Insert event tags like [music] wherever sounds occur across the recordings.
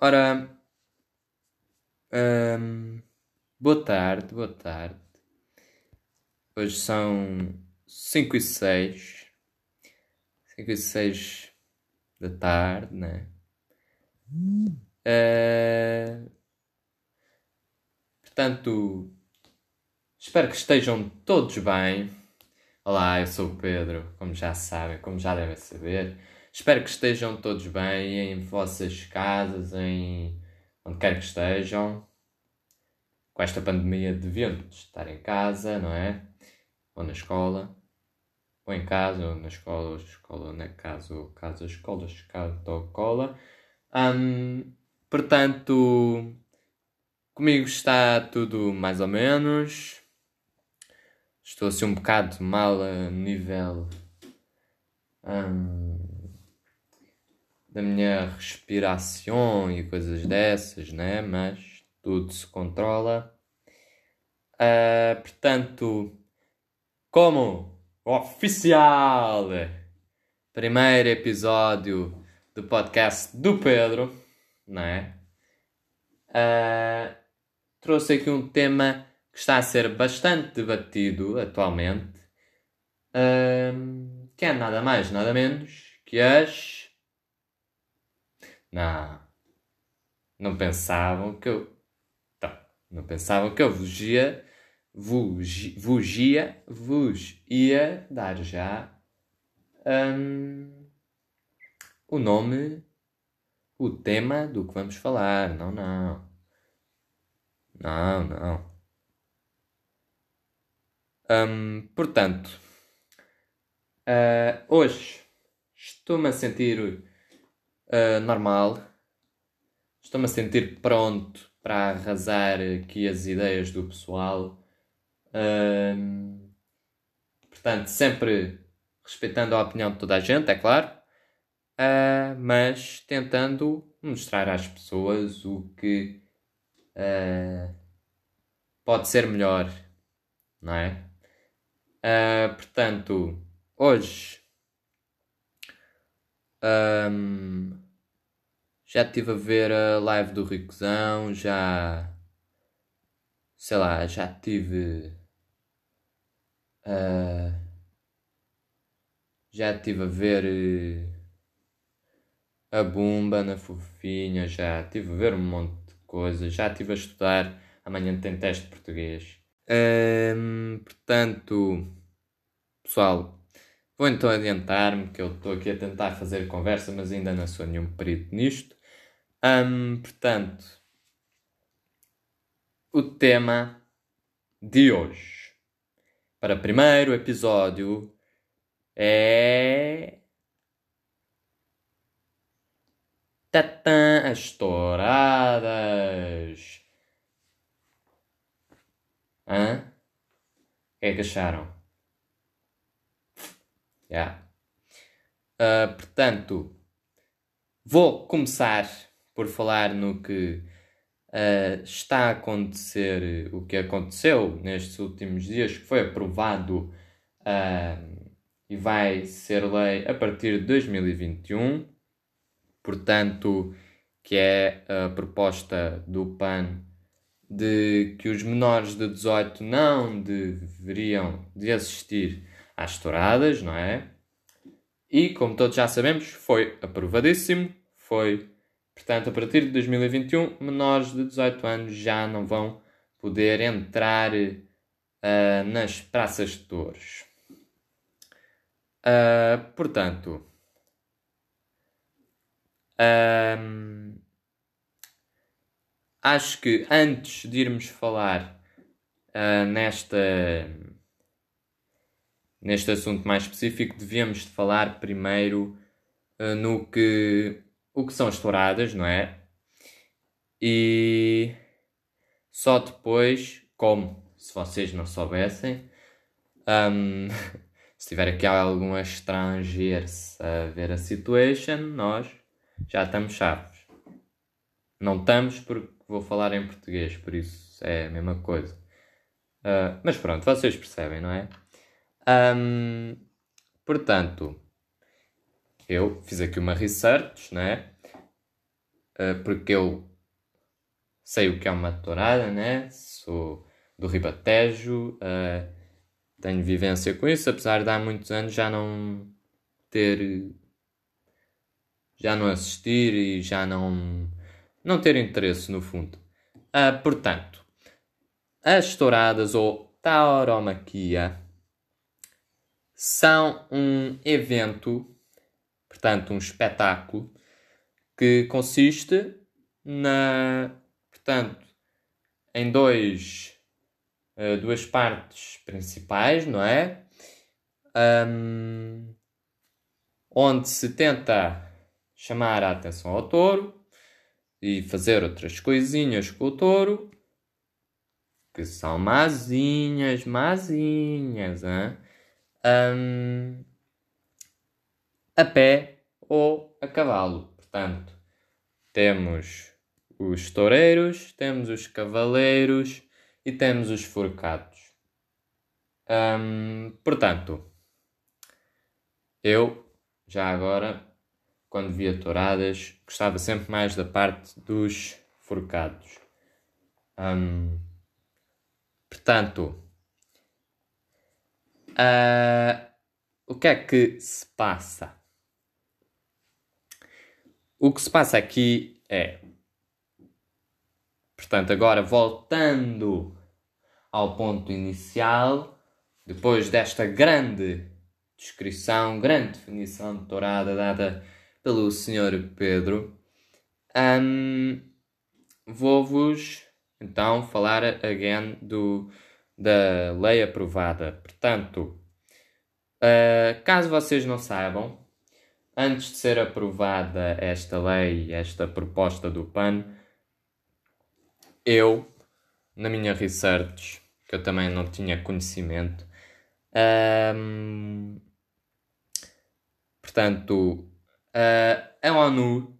Ora, hum, boa tarde, boa tarde. Hoje são 5 e 6. 5 e 6 da tarde, né? Uh, portanto, espero que estejam todos bem. Olá, eu sou o Pedro, como já sabem, como já devem saber. Espero que estejam todos bem em vossas casas, em onde quer que estejam. Com esta pandemia deviam estar em casa, não é? Ou na escola. Ou em casa, ou na escola, ou escola, na casa, ou casa, escola, escola, ou cola. Um, portanto, comigo está tudo mais ou menos. Estou assim um bocado mal a nível. Um, da minha respiração e coisas dessas, né? Mas tudo se controla. Uh, portanto, como oficial primeiro episódio do podcast do Pedro, né? Uh, trouxe aqui um tema que está a ser bastante debatido atualmente, que é nada mais, nada menos que as não. Não pensavam que eu. Tá. Não pensavam que eu vos ia. Vos ia. Vos ia dar já. Um, o nome. O tema do que vamos falar. Não, não. Não, não. Um, portanto, uh, hoje estou-me a sentir uh, normal. Estou-me a sentir pronto para arrasar aqui as ideias do pessoal. Portanto, sempre respeitando a opinião de toda a gente, é claro, uh, mas tentando mostrar às pessoas o que pode ser melhor, não é? Uh, portanto, hoje um, já estive a ver a live do Ricozão, já. Sei lá, já tive. Uh, já estive a ver uh, a Bumba na Fofinha, já estive a ver um monte de coisas, já estive a estudar. Amanhã tem teste de português. Portanto, pessoal, Vou então adiantar-me, que eu estou aqui a tentar fazer conversa, mas ainda não sou nenhum perito nisto. Portanto, o tema de hoje, para o primeiro episódio, é. Tatã, as touradas. Hã? O que é que acharam? Yeah. Uh, portanto, vou começar por falar no que uh, está a acontecer, o que aconteceu nestes últimos dias, que foi aprovado uh, e vai ser lei a partir de 2021. Portanto, que é a proposta do PAN de que os menores de 18 não deveriam de assistir às touradas, não é? E, como todos já sabemos, foi aprovadíssimo. Foi, portanto, a partir de 2021, menores de 18 anos já não vão poder entrar uh, nas praças de touros. Uh, portanto, um, acho que antes de irmos falar uh, nesta neste assunto mais específico, devíamos falar primeiro uh, no que o que são as touradas, não é? E só depois, como se vocês não soubessem, um, [laughs] se tiver aqui algum estrangeiro a ver a situation, nós já estamos chaves. Não estamos porque vou falar em português, por isso é a mesma coisa. Uh, mas pronto, vocês percebem, não é? Um, portanto, eu fiz aqui uma research, né? Uh, porque eu sei o que é uma tourada, né? Sou do Ribatejo, uh, tenho vivência com isso, apesar de há muitos anos já não ter. já não assistir e já não. Não ter interesse no fundo. Uh, portanto, as touradas ou tauromaquia são um evento, portanto, um espetáculo que consiste na, portanto, em dois, uh, duas partes principais, não é? Um, onde se tenta chamar a atenção ao touro e fazer outras coisinhas com o touro que são mazinhas, mazinhas, hein? Um, a pé ou a cavalo. Portanto, temos os toureiros, temos os cavaleiros e temos os forcados. Um, portanto, eu já agora, quando via touradas, gostava sempre mais da parte dos forcados. Um, Portanto, uh, o que é que se passa? O que se passa aqui é. Portanto, agora voltando ao ponto inicial, depois desta grande descrição, grande definição de tourada dada pelo Sr. Pedro, um, vou-vos então falar again do, da lei aprovada. Portanto, uh, caso vocês não saibam, antes de ser aprovada esta lei, esta proposta do PAN, eu, na minha research, que eu também não tinha conhecimento, um, portanto, a ONU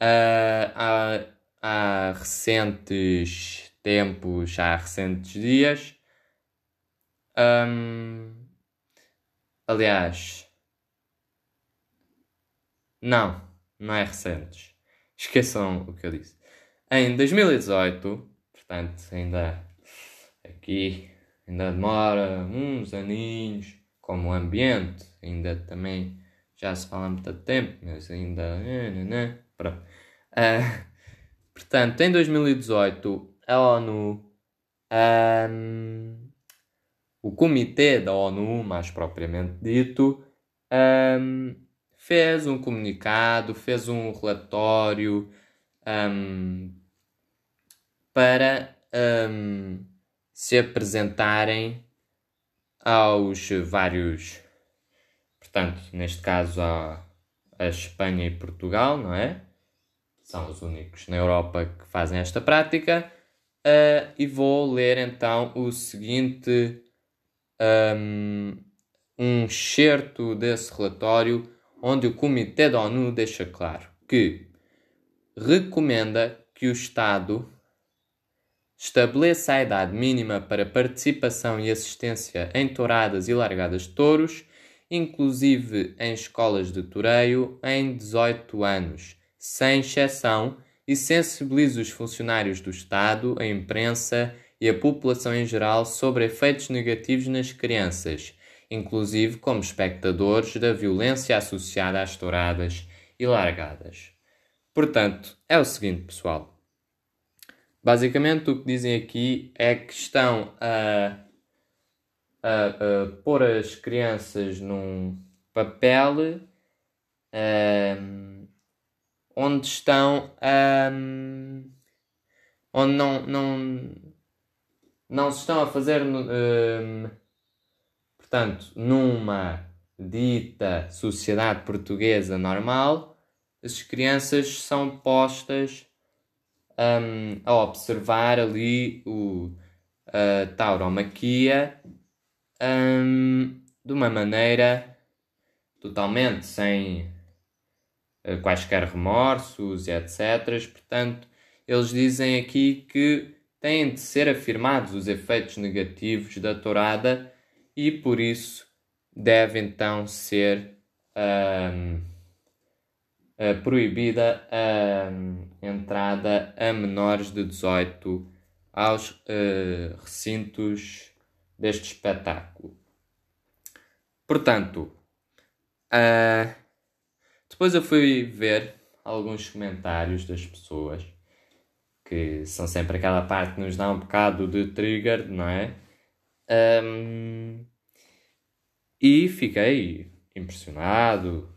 uh, há recentes tempos, há recentes dias. Um, aliás, não, não é recentes. Esqueçam o que eu disse. Em 2018, portanto, ainda aqui ainda demora uns aninhos, como o ambiente, ainda também já se fala há muito tempo, mas ainda. Né, né, né, pronto. Uh, Portanto, em 2018, a ONU, um, o Comitê da ONU, mais propriamente dito, um, fez um comunicado, fez um relatório um, para se apresentarem aos vários, portanto, neste caso a, a Espanha e Portugal, não é? são os únicos na Europa que fazem esta prática. Uh, e vou ler então o seguinte um, um excerto desse relatório, onde o Comitê da ONU deixa claro que recomenda que o Estado estabeleça a idade mínima para participação e assistência em touradas e largadas de touros, inclusive em escolas de toureio, em 18 anos sem exceção, e sensibiliza os funcionários do Estado, a imprensa e a população em geral sobre efeitos negativos nas crianças, inclusive como espectadores da violência associada às touradas e largadas. Portanto, é o seguinte, pessoal. Basicamente, o que dizem aqui é que estão a, a, a pôr as crianças num papel. Um, onde estão um, onde não, não, não se estão a fazer um, portanto numa dita sociedade portuguesa normal as crianças são postas a observar ali o, a tauromaquia de uma maneira totalmente sem eh, quaisquer remorsos e etc. Portanto, eles dizem aqui que têm de ser afirmados os efeitos negativos da tourada e por isso deve então ser um, proibida a um, entrada a menores de 18 aos uh, recintos deste espetáculo. Portanto, uh, depois eu fui ver alguns comentários das pessoas que são sempre aquela parte que nos dá um bocado de trigger, não é? Um, e fiquei impressionado.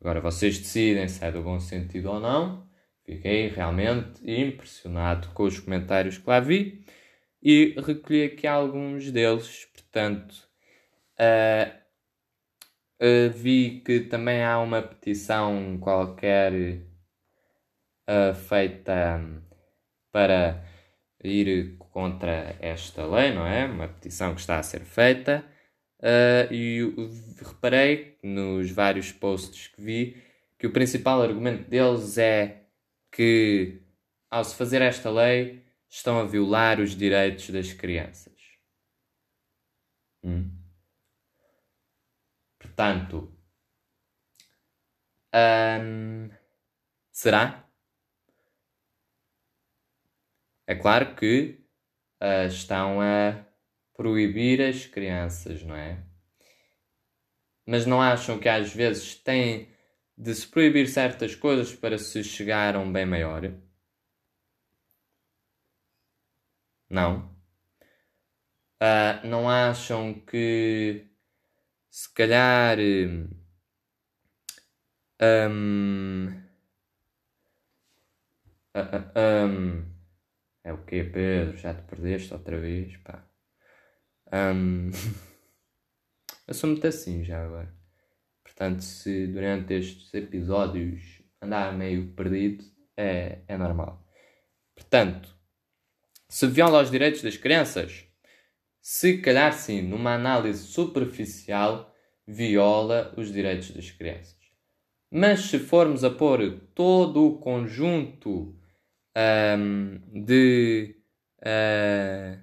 Agora vocês decidem se é do bom sentido ou não. Fiquei realmente impressionado com os comentários que lá vi e recolhi aqui alguns deles. Portanto, uh, uh, vi que também há uma petição qualquer uh, feita para ir contra esta lei, não é? Uma petição que está a ser feita. E reparei nos vários posts que vi que o principal argumento deles é que, ao se fazer esta lei, estão a violar os direitos das crianças. Hum. Portanto, hum, será? É claro que uh, estão a proibir as crianças, não é? Mas não acham que às vezes tem de se proibir certas coisas para se chegar a um bem maior? Não. Uh, não acham que se calhar um, uh, uh, um, é o que Pedro? Já te perdeste outra vez? Pá. Um, [laughs] eu sou muito assim já agora. Portanto, se durante estes episódios andar meio perdido, é, é normal. Portanto, se viola os direitos das crianças, se calhar sim, numa análise superficial, viola os direitos das crianças. Mas se formos a pôr todo o conjunto um, de, uh,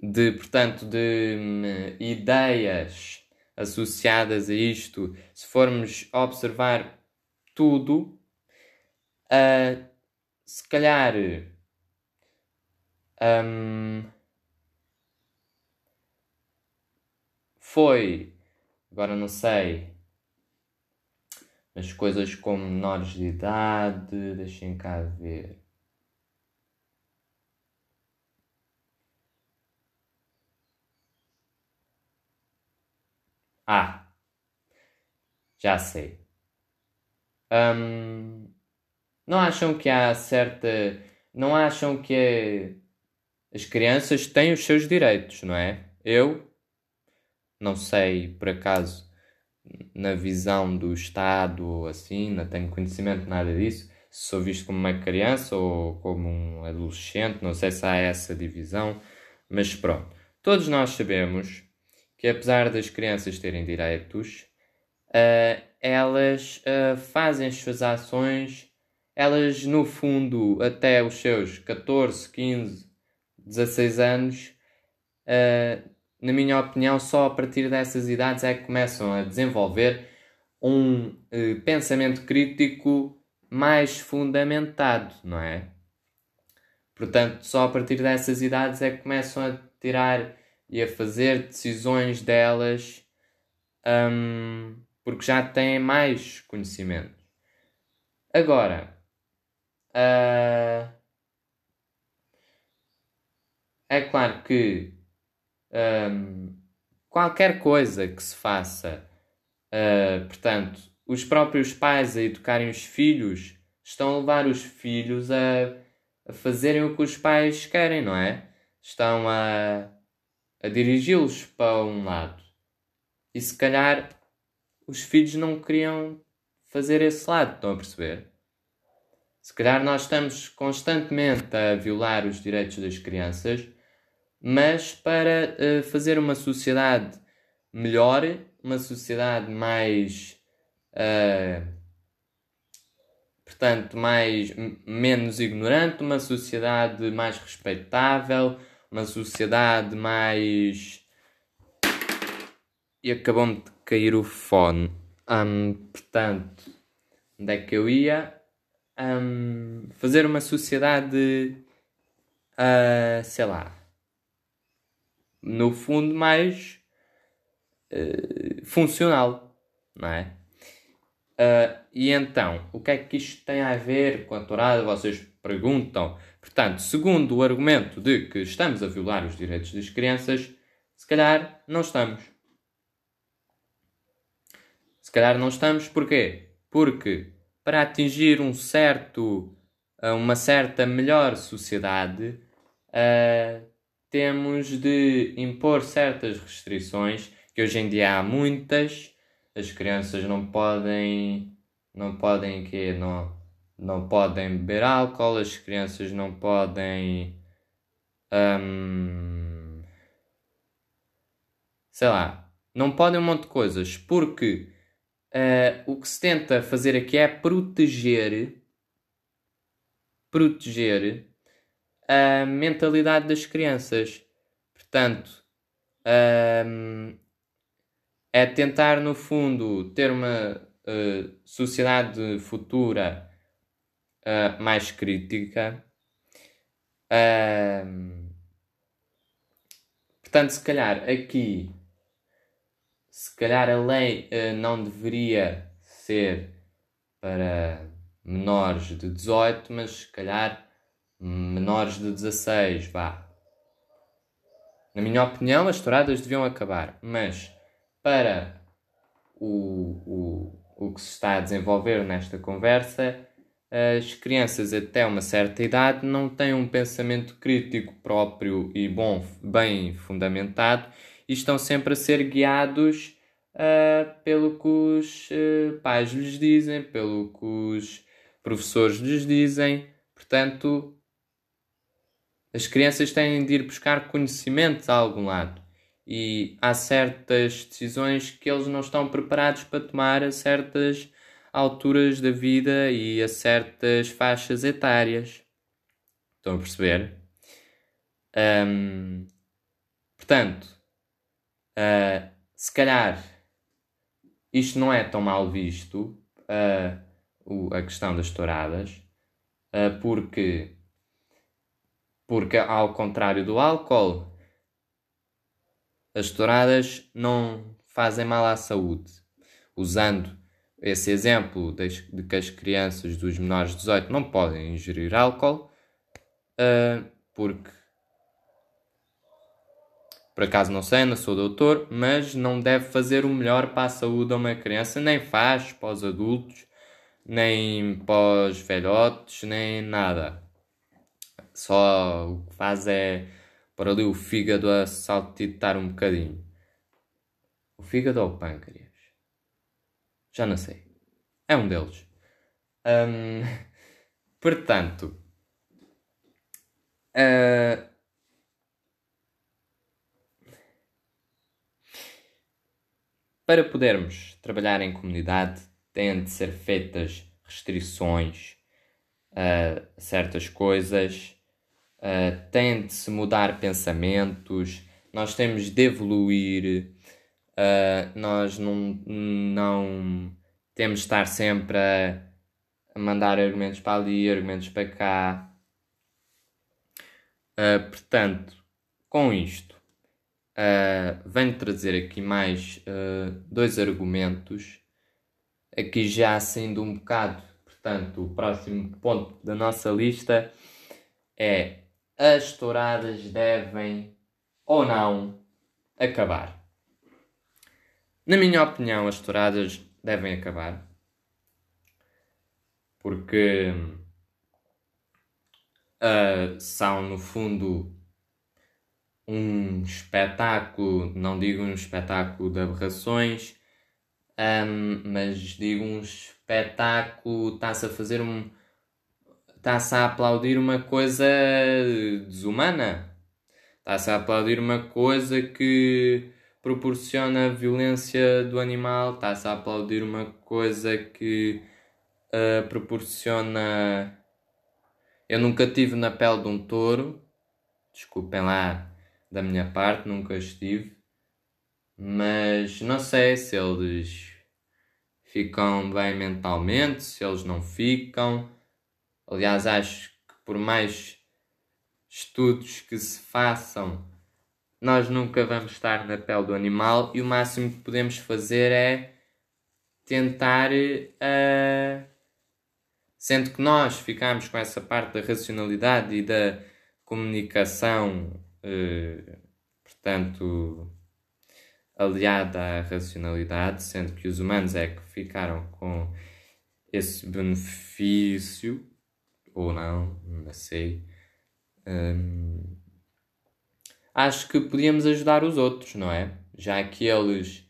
de, portanto, de um, ideias associadas a isto, se formos observar tudo, uh, se calhar um, foi, agora não sei, as coisas com menores de idade, deixem cá ver. Ah, já sei. Um, não acham que há certa. Não acham que as crianças têm os seus direitos, não é? Eu não sei, por acaso, na visão do Estado ou assim, não tenho conhecimento nada disso. Se sou visto como uma criança ou como um adolescente, não sei se há essa divisão, mas pronto. Todos nós sabemos que, apesar das crianças terem direitos, uh, elas uh, fazem as suas ações, elas no fundo, até os seus 14, 15, 16 anos, uh, na minha opinião, só a partir dessas idades é que começam a desenvolver um uh, pensamento crítico mais fundamentado, não é? Portanto, só a partir dessas idades é que começam a tirar e a fazer decisões delas um, porque já têm mais conhecimento. Agora, uh, é claro que um, qualquer coisa que se faça, uh, portanto, os próprios pais a educarem os filhos estão a levar os filhos a, a fazerem o que os pais querem, não é? Estão a, a dirigi-los para um lado. E se calhar os filhos não queriam fazer esse lado, estão a perceber? Se calhar nós estamos constantemente a violar os direitos das crianças mas para uh, fazer uma sociedade melhor, uma sociedade mais. Uh, portanto, mais, menos ignorante, uma sociedade mais respeitável, uma sociedade mais. E acabou-me de cair o fone. Um, portanto, onde é que eu ia? Um, fazer uma sociedade, uh, sei lá, no fundo, mais uh, funcional, não é? Uh, e então, o que é que isto tem a ver com a Torá? Vocês perguntam. Portanto, segundo o argumento de que estamos a violar os direitos das crianças, se calhar não estamos. Se calhar não estamos, porquê? Porque para atingir um certo, uma certa melhor sociedade, uh, temos de impor certas restrições, que hoje em dia há muitas. As crianças não podem, não podem que não, não podem beber álcool, as crianças não podem, hum, sei lá, não podem um monte de coisas, porque uh, o que se tenta fazer aqui é proteger, proteger a mentalidade das crianças. Portanto, um, é tentar, no fundo, ter uma uh, sociedade futura uh, mais crítica. Portanto, se calhar aqui, se calhar a lei uh, não deveria ser para menores de 18, mas se calhar menores de 16, vá. Na minha opinião, as touradas deviam acabar, mas para o, o, o que se está a desenvolver nesta conversa, as crianças até uma certa idade não têm um pensamento crítico próprio e bom, bem fundamentado e estão sempre a ser guiados uh, pelo que os uh, pais lhes dizem, pelo que os professores lhes dizem. Portanto, as crianças têm de ir buscar conhecimento a algum lado e há certas decisões que eles não estão preparados para tomar a certas alturas da vida e a certas faixas etárias. Estão a perceber? Portanto, uh, se calhar isto não é tão mal visto, uh, a questão das touradas, uh, porque porque, ao contrário do álcool, as touradas não fazem mal à saúde. Usando esse exemplo de, que as crianças dos menores de 18 não podem ingerir álcool, uh, porque, por acaso não sei, não sou doutor, mas não deve fazer o melhor para a saúde a uma criança, nem faz para os adultos, nem para os velhotes, nem nada. Só o que faz é para ali o fígado a saltitar um bocadinho. O fígado ou o pâncreas? Já não sei. É um deles. Um, [laughs] portanto, uh, para podermos trabalhar em comunidade, têm de ser feitas restrições a certas coisas uh, tem de se mudar pensamentos, nós temos de evoluir, uh, nós não, não temos de estar sempre a, mandar argumentos para ali, argumentos para cá. Uh, portanto, com isto, uh, venho trazer aqui mais uh, dois argumentos, aqui já sendo um bocado, portanto, o próximo ponto da nossa lista é as touradas devem ou não acabar. Na minha opinião, as touradas devem acabar porque uh, são, no fundo, um espetáculo, não digo um espetáculo de aberrações, um, mas digo um espetáculo, está-se a fazer um, está-se a aplaudir uma coisa desumana. Está-se a aplaudir uma coisa que proporciona violência do animal. Está-se a aplaudir uma coisa que uh, proporciona. Eu nunca tive na pele de um touro, desculpem lá da minha parte, nunca estive, mas não sei se eles ficam bem mentalmente, se eles não ficam. Aliás, acho que por mais estudos que se façam, nós nunca vamos estar na pele do animal e o máximo que podemos fazer é tentar. Uh, sendo que nós ficamos com essa parte da racionalidade e da comunicação, uh, portanto, aliada à racionalidade, sendo que os humanos é que ficaram com esse benefício, ou não, não sei. Um, acho que podíamos ajudar os outros, não é? Já que eles.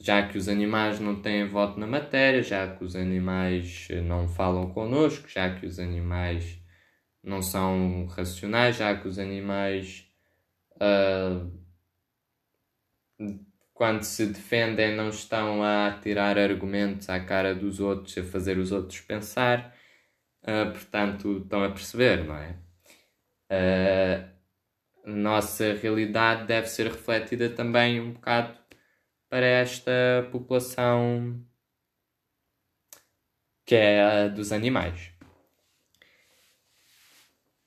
Já que os animais não têm voto na matéria, já que os animais não falam connosco, já que os animais não são racionais, já que os animais. Uh, quando se defendem, não estão a tirar argumentos à cara dos outros, a fazer os outros pensar. Uh, portanto, estão a perceber, não é? Uh, nossa realidade deve ser refletida também um bocado para esta população que é a dos animais.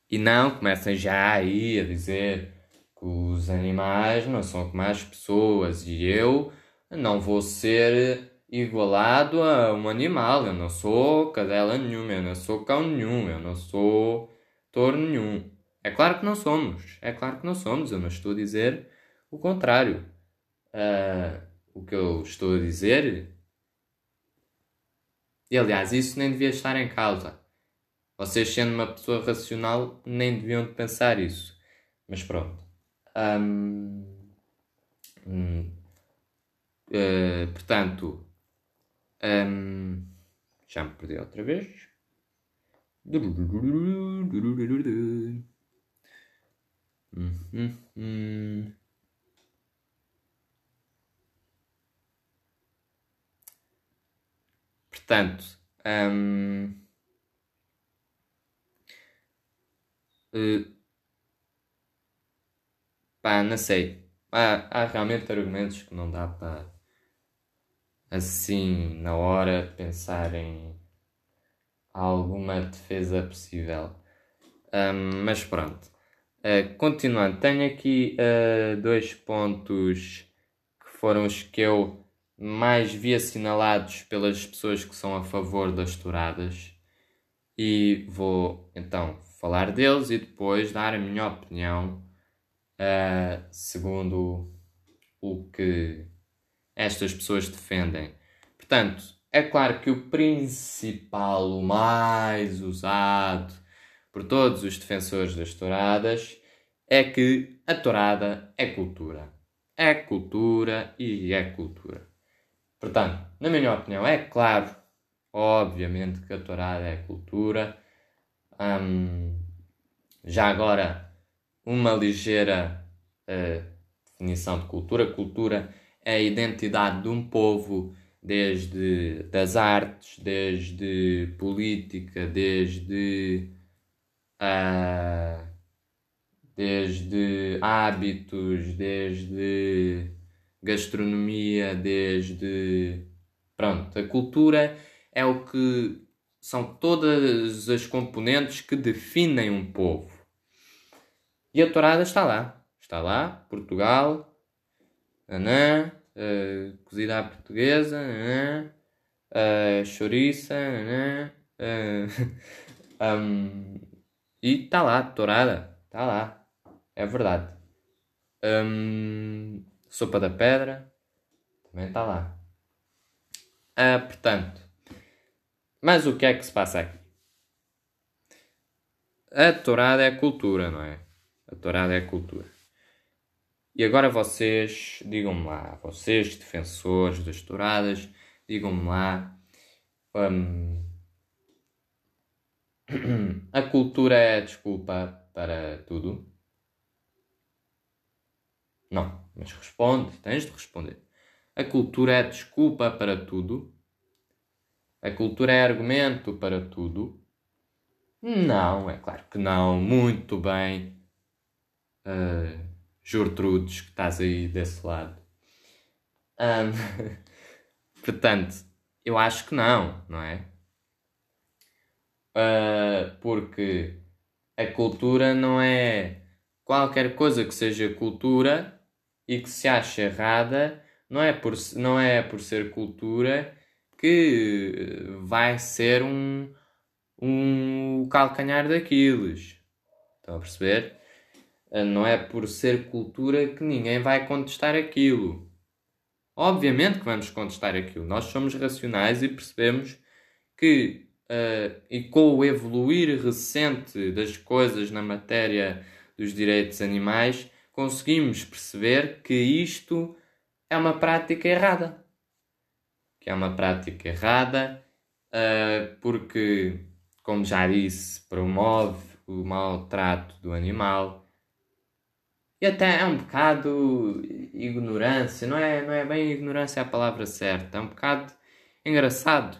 E não comecem já aí a dizer que os animais não são como as pessoas e eu não vou ser igualado a um animal. Eu não sou cadela nenhuma, eu não sou cão nenhum, eu não sou touro nenhum. É claro que não somos, é claro que não somos, eu não estou a dizer o contrário. Uh, o que eu estou a dizer. E aliás, isso nem devia estar em causa. Vocês, sendo uma pessoa racional, nem deviam pensar isso. Mas pronto. Uh, portanto, um, já me perdi outra vez. Portanto, hum, uh, pá, não sei. Há, há realmente argumentos que não dá para assim na hora pensar em alguma defesa possível. Um, mas pronto. Uh, continuando, tenho aqui uh, dois pontos que foram os que eu mais vi assinalados pelas pessoas que são a favor das touradas e vou então falar deles e depois dar a minha opinião uh, segundo o que estas pessoas defendem. Portanto, é claro que o principal, o mais usado por todos os defensores das touradas é que a tourada é cultura. É cultura e é cultura. Portanto, na minha opinião, é claro, obviamente, que a tourada é cultura. Hum, já agora, uma ligeira uh, definição de cultura. Cultura a identidade de um povo desde das artes, desde política, desde uh, desde hábitos, desde gastronomia, desde. Pronto, a cultura é o que são todas as componentes que definem um povo. E a tourada está lá. Está lá, Portugal, anã, uh, cozida à portuguesa, anã, uh, chouriça, anã, uh, [laughs] um, e está lá, tourada, está lá, é verdade. Um, sopa da pedra, também está lá. Ah, portanto, mas o que é que se passa aqui? A tourada é cultura, não é? A tourada é cultura. E agora vocês, digam-me lá, vocês defensores das touradas, digam-me lá. Um, [clears throat] A cultura é a desculpa para tudo? Não, mas responde, tens de responder. A cultura é desculpa para tudo? A cultura é argumento para tudo? Não, é claro que não. Muito bem. Uh, Gertrudes, que estás aí desse lado. Um, [laughs] portanto, eu acho que não, não é? Uh, porque a cultura não é qualquer coisa que seja cultura e que se ache errada, não é por, não é por ser cultura que vai ser um, um calcanhar daqueles. Estão a perceber? Ah, não é por ser cultura que ninguém vai contestar aquilo. Obviamente que vamos contestar aquilo. Nós somos racionais e percebemos que, uh, e com o evoluir recente das coisas na matéria dos direitos animais, conseguimos perceber que isto é uma prática errada que é uma prática errada, uh, porque, como já disse, promove o maltrato do animal e até é um bocado ignorância, não é, não é bem ignorância a palavra certa, é um bocado engraçado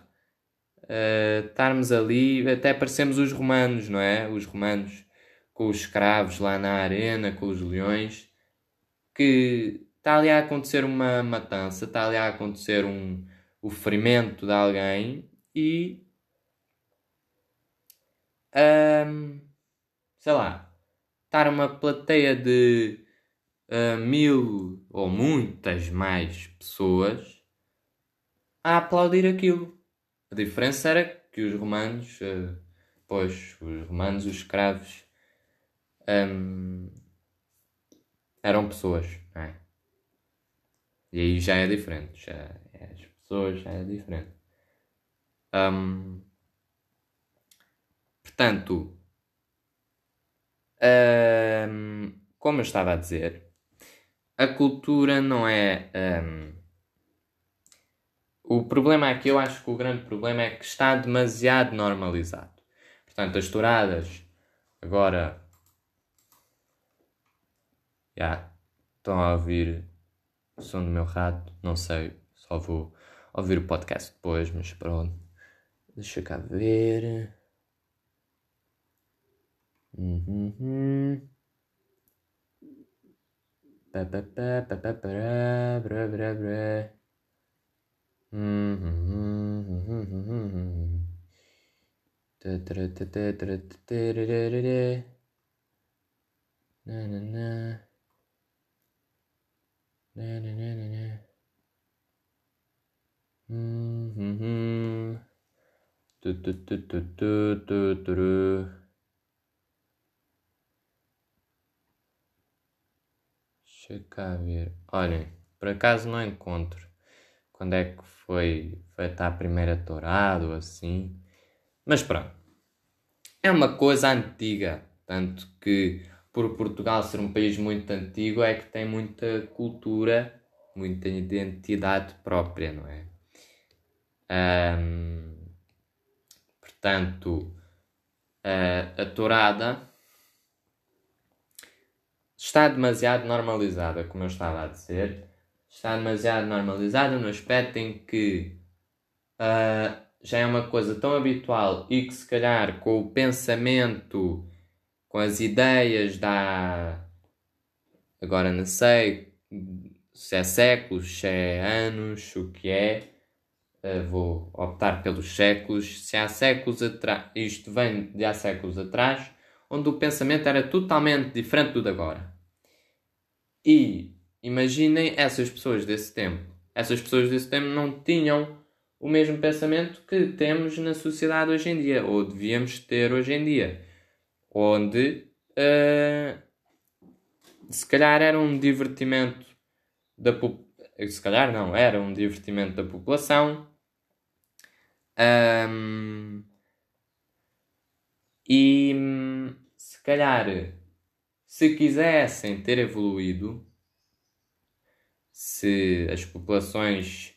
uh, estarmos ali, até parecemos os romanos, não é? Os romanos com os escravos lá na arena, com os leões, que está ali a acontecer uma matança, está ali a acontecer um, o ferimento de alguém e. Um, sei lá. Estar uma plateia de uh, mil ou muitas mais pessoas a aplaudir aquilo. A diferença era que os romanos, uh, pois, os romanos, os escravos, um, eram pessoas, não é? E aí já é diferente, já é pessoas é diferente. Um, portanto, um, como eu estava a dizer, a cultura não é. Um, o problema aqui, eu acho que o grande problema é que está demasiado normalizado. Portanto, as touradas agora. Já estão a ouvir o som do meu rato, não sei, só vou ouvir o podcast depois, mas pronto. Deixa cá ver. Uhum. Pá, pá, pá, pá, pá, pará, brá, brá, brá. Uhum. Na na na. Na na na na na. Uhum. Tu, tu, tu, tu, tu, tu, tu. Deixa cá ver. Olhem, por acaso não encontro quando é que foi feita a primeira tourada ou assim. Mas pronto. É uma coisa antiga. Tanto que por Portugal ser um país muito antigo é que tem muita cultura, muita identidade própria, não é? Portanto, a, a tourada está demasiado normalizada, como eu estava a dizer. Está demasiado normalizada no aspecto em que uh, já é uma coisa tão habitual e que, se calhar, com o pensamento, com as ideias da. Agora não sei se é séculos, se é anos, o que é uh, vou optar pelos séculos, se há séculos atrás, isto vem de há séculos atrás, onde o pensamento era totalmente diferente do de agora. E imaginem essas pessoas desse tempo. Essas pessoas desse tempo não tinham o mesmo pensamento que temos na sociedade hoje em dia, ou devíamos ter hoje em dia, onde uh, se calhar era um divertimento da se calhar não, era um divertimento da população um, e se calhar, se quisessem ter evoluído, se as populações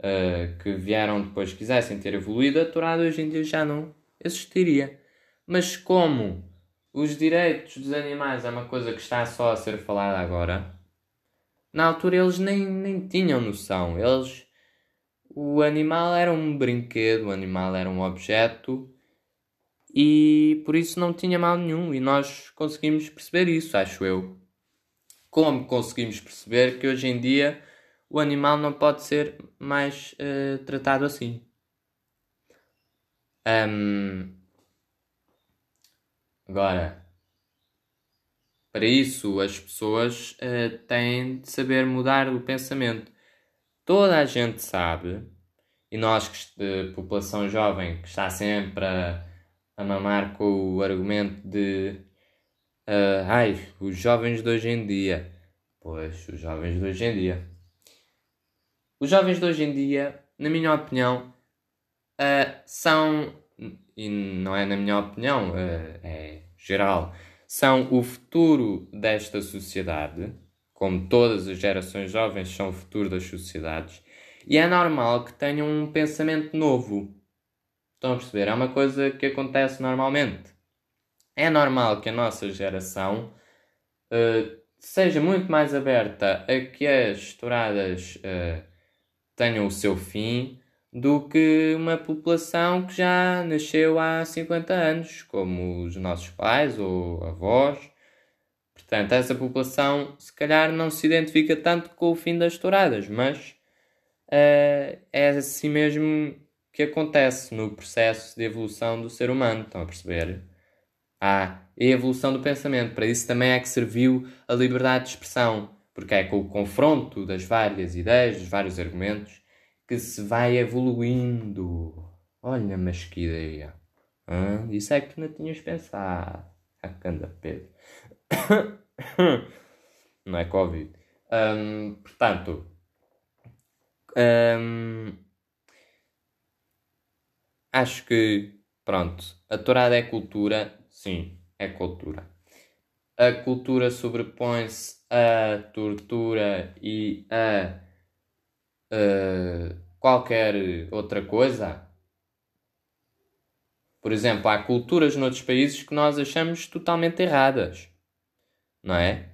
uh, que vieram depois quisessem ter evoluído, a tourada hoje em dia já não existiria. Mas como os direitos dos animais é uma coisa que está só a ser falada agora, na altura eles nem, nem tinham noção. Eles o animal era um brinquedo, o animal era um objeto e por isso não tinha mal nenhum. E nós conseguimos perceber isso, acho eu. Como conseguimos perceber que hoje em dia o animal não pode ser mais uh, tratado assim? Um, agora, para isso as pessoas uh, têm de saber mudar o pensamento toda a gente sabe, e nós, que, população jovem, que está sempre a, a mamar com o argumento de uh, ai, os jovens de hoje em dia. Pois, os jovens de hoje em dia. Os jovens de hoje em dia, na minha opinião, uh, são, e não é na minha opinião, uh, é geral, são o futuro desta sociedade como todas as gerações jovens são o futuro das sociedades, e é normal que tenham um pensamento novo. Estão a perceber? É uma coisa que acontece normalmente. É normal que a nossa geração uh, seja muito mais aberta a que as touradas uh, tenham o seu fim do que uma população que já nasceu há 50 anos, como os nossos pais ou avós Portanto, essa população se calhar não se identifica tanto com o fim das touradas, mas uh, é assim mesmo que acontece no processo de evolução do ser humano. Estão a perceber? Há a evolução do pensamento. Para isso também é que serviu a liberdade de expressão, porque é com o confronto das várias ideias, dos vários argumentos, que se vai evoluindo. Olha, mas que ideia! Hã? Isso é que tu não tinhas pensado. A canda Pedro. [coughs] não é Covid. Um, portanto, um, acho que, pronto, a tourada é cultura, sim, é cultura. A cultura sobrepõe-se à tortura e a uh, qualquer outra coisa. Por exemplo, há culturas noutros países que nós achamos totalmente erradas não é?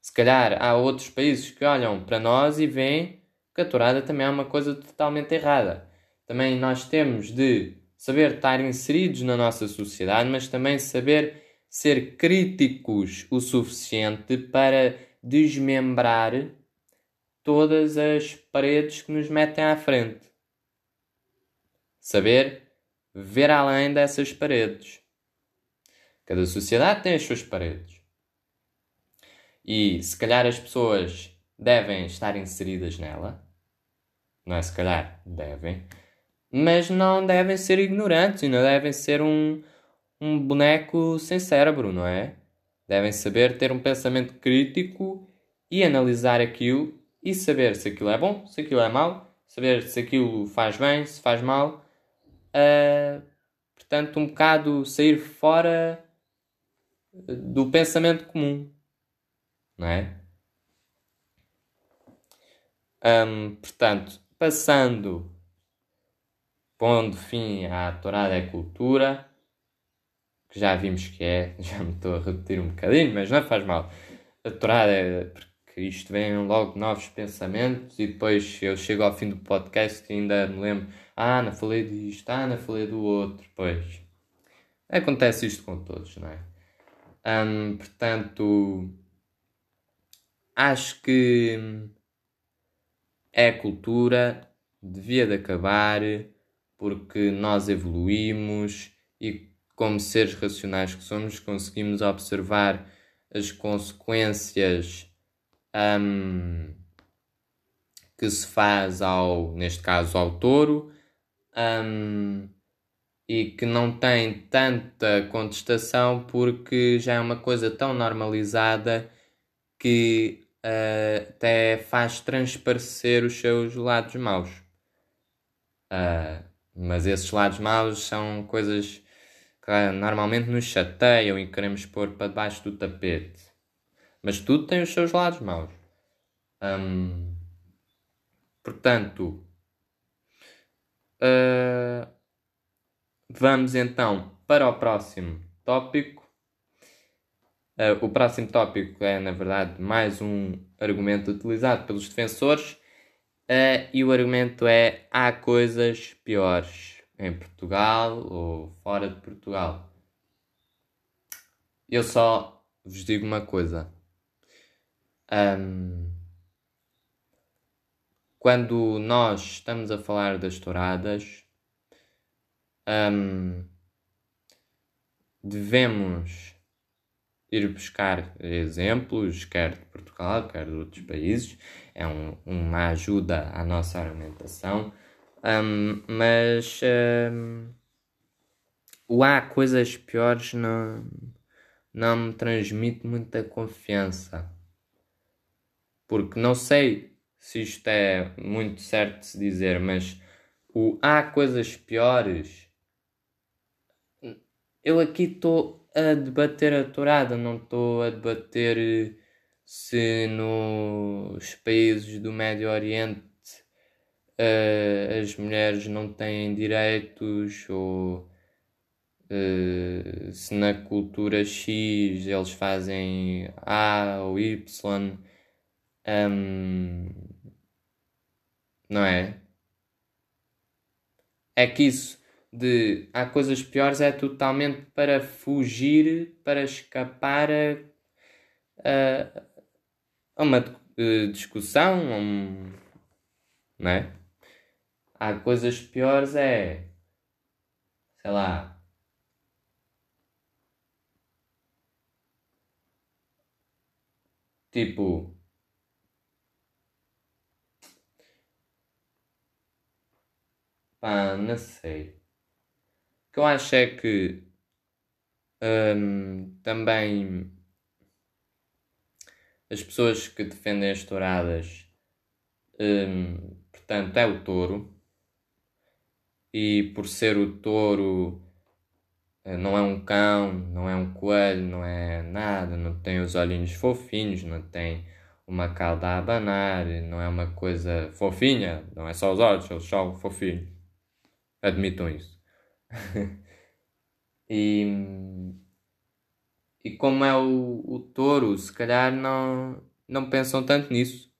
Se calhar há outros países que olham para nós e veem que a tourada também é uma coisa totalmente errada. Também nós temos de saber estar inseridos na nossa sociedade, mas também saber ser críticos o suficiente para desmembrar todas as paredes que nos metem à frente. Saber ver além dessas paredes. Cada sociedade tem as suas paredes. E se calhar as pessoas devem estar inseridas nela, não é? Se calhar devem, mas não devem ser ignorantes e não devem ser um, um boneco sem cérebro, não é? Devem saber ter um pensamento crítico e analisar aquilo e saber se aquilo é bom, se aquilo é mau, saber se aquilo faz bem, se faz mal. Uh, portanto, um bocado sair fora do pensamento comum não é? Um, portanto, passando, pondo fim à tourada é cultura, que já vimos que é, [laughs] já me estou a repetir um bocadinho, mas não faz mal. A tourada é porque isto vem logo novos pensamentos e depois eu chego ao fim do podcast e ainda me lembro, ah, não falei disto, ah, não falei do outro, pois. Acontece isto com todos, não é? Um, portanto, acho que é cultura, devia de acabar porque nós evoluímos e como seres racionais que somos conseguimos observar as consequências um, que se faz ao, neste caso, ao touro um, e que não tem tanta contestação porque já é uma coisa tão normalizada que uh, até faz transparecer os seus lados maus. Uh, mas esses lados maus são coisas que uh, normalmente nos chateiam e queremos pôr para debaixo do tapete. Mas tudo tem os seus lados maus. Um, portanto, uh, vamos então para o próximo tópico Uh, o próximo tópico é, na verdade, mais um argumento utilizado pelos defensores Uh, e o argumento é: há coisas piores em Portugal ou fora de Portugal. Eu só vos digo uma coisa. Um, quando nós estamos a falar das touradas, um, devemos ir buscar exemplos, quer de Portugal, quer de outros países. É um, uma ajuda à nossa argumentação. Um, mas um, o há coisas piores não, não me transmite muita confiança. Porque não sei se isto é muito certo de se dizer, mas o há coisas piores. Eu aqui estou a debater a tourada, não estou a debater se nos países do Médio Oriente uh, as mulheres não têm direitos ou uh, se na cultura X eles fazem A ou Y. Um, não é? É que isso de há coisas piores é totalmente para fugir, para escapar a, a, a uma discussão, um, não é? Há coisas piores é sei lá. Tipo, pá, não sei. O que eu acho é que hum, também as pessoas que defendem as touradas, hum, portanto, é o touro, e por ser o touro eh, não é um cão, não é um coelho, não é nada, não tem os olhinhos fofinhos, não tem uma cauda a abanar, não é uma coisa fofinha, não é só os olhos, eles são fofinhos. Admitam isso. [laughs] e, e como é o, o touro, se calhar não, não pensam tanto nisso.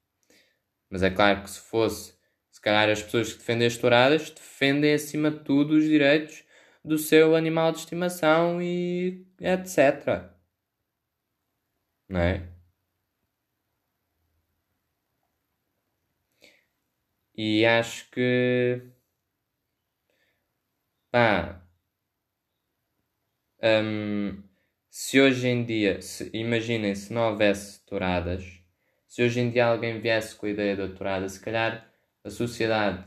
Mas é claro que se fosse se calhar as pessoas que defendem as touradas defendem acima de tudo os direitos do seu animal de estimação e etc. Não é? E acho que. Pá. Hum, se hoje em dia. Se, imaginem se não houvesse touradas. Se hoje em dia alguém viesse com a ideia da tourada, se calhar a sociedade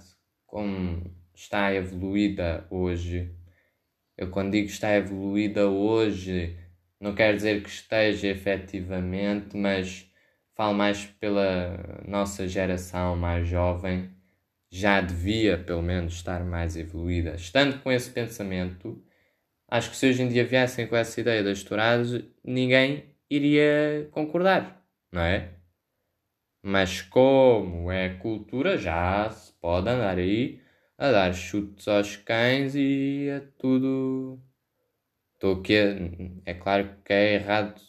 como está evoluída hoje, eu quando digo está evoluída hoje, não quer dizer que esteja efetivamente, mas falo mais pela nossa geração mais jovem, já devia pelo menos estar mais evoluída. Estando com esse pensamento, acho que se hoje em dia viessem com essa ideia das touradas, ninguém iria concordar, não é? Mas como é cultura, já se pode andar aí a dar chutes aos cães e a tudo. Estou aqui. É claro que é errado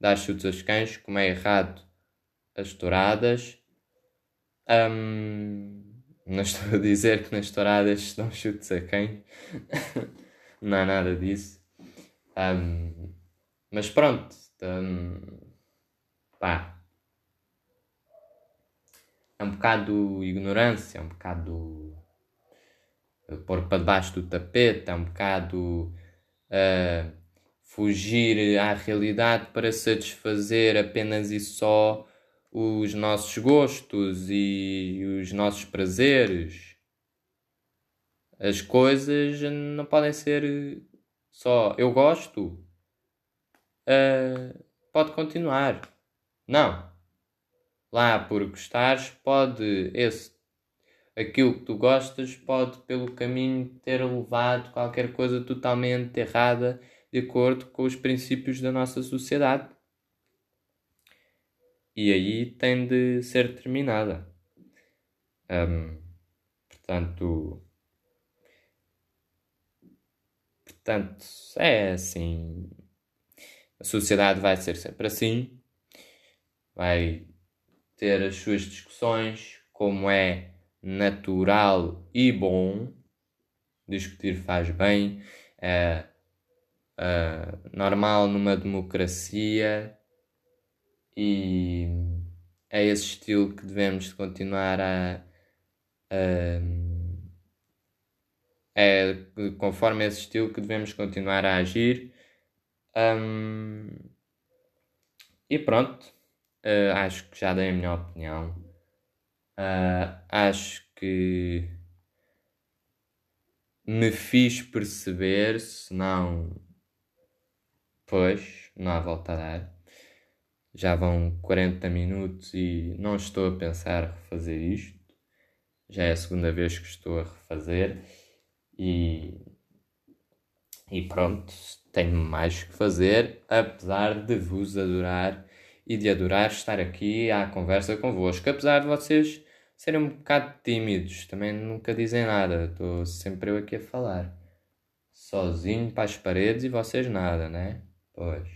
dar chutes aos cães, como é errado as touradas. Um, não estou a dizer que nas touradas se dão chutes a cães. [laughs] não há nada disso. Um, mas pronto. Um, pá é um bocado ignorância, é um bocado uh, pôr para debaixo do tapete, é um bocado uh, fugir à realidade para satisfazer apenas e só os nossos gostos e os nossos prazeres. As coisas não podem ser só eu gosto, uh, pode continuar. Não lá por gostares, pode esse aquilo que tu gostas pode pelo caminho ter levado qualquer coisa totalmente errada de acordo com os princípios da nossa sociedade. E aí tem de ser terminada. Um, portanto, portanto, é assim. A sociedade vai ser sempre assim. Vai ter as suas discussões como é natural e bom. Discutir faz bem, é, é normal numa democracia e é esse estilo que devemos continuar a, a é conforme esse estilo que devemos continuar a agir. Um, e pronto, uh, acho que já dei a minha opinião. Uh, acho que me fiz perceber, se não, pois, não há volta a dar. Já vão 40 minutos e não estou a pensar refazer isto. Já é a segunda vez que estou a refazer e, e pronto, tenho mais que fazer, apesar de vos adorar e de adorar estar aqui à conversa convosco, apesar de vocês serem um bocado tímidos, também nunca dizem nada, estou sempre eu aqui a falar, sozinho para as paredes e vocês nada, né? Pois.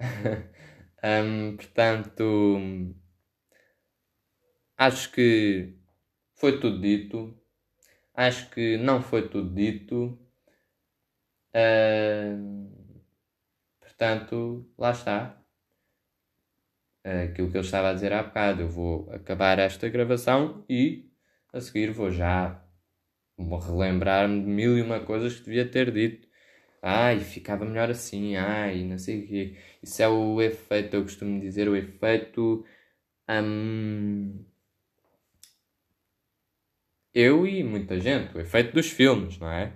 [laughs] um, portanto, acho que foi tudo dito. Acho que não foi tudo dito. Uh, portanto, lá está. Aquilo que eu estava a dizer há bocado. Eu vou acabar esta gravação e a seguir vou já relembrar-me de mil e uma coisas que devia ter dito. Ai, ficava melhor assim, ai, não sei o quê. Isso é o efeito, eu costumo dizer, o efeito. Hum, eu e muita gente, o efeito dos filmes, não é?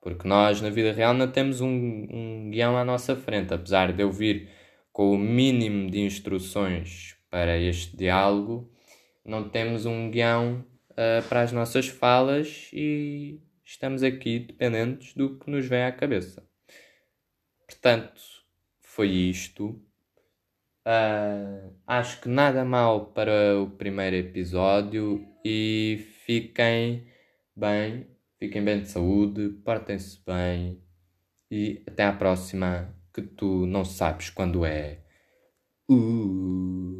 Porque nós na vida real não temos um, um guião à nossa frente, apesar de eu vir com o mínimo de instruções para este diálogo, não temos um guião uh, para as nossas falas e estamos aqui dependentes do que nos vem à cabeça. Portanto, foi isto. Uh, acho que nada mal para o primeiro episódio e fiquem bem, fiquem bem de saúde, portem-se bem e até à próxima que tu não sabes quando é. Uh.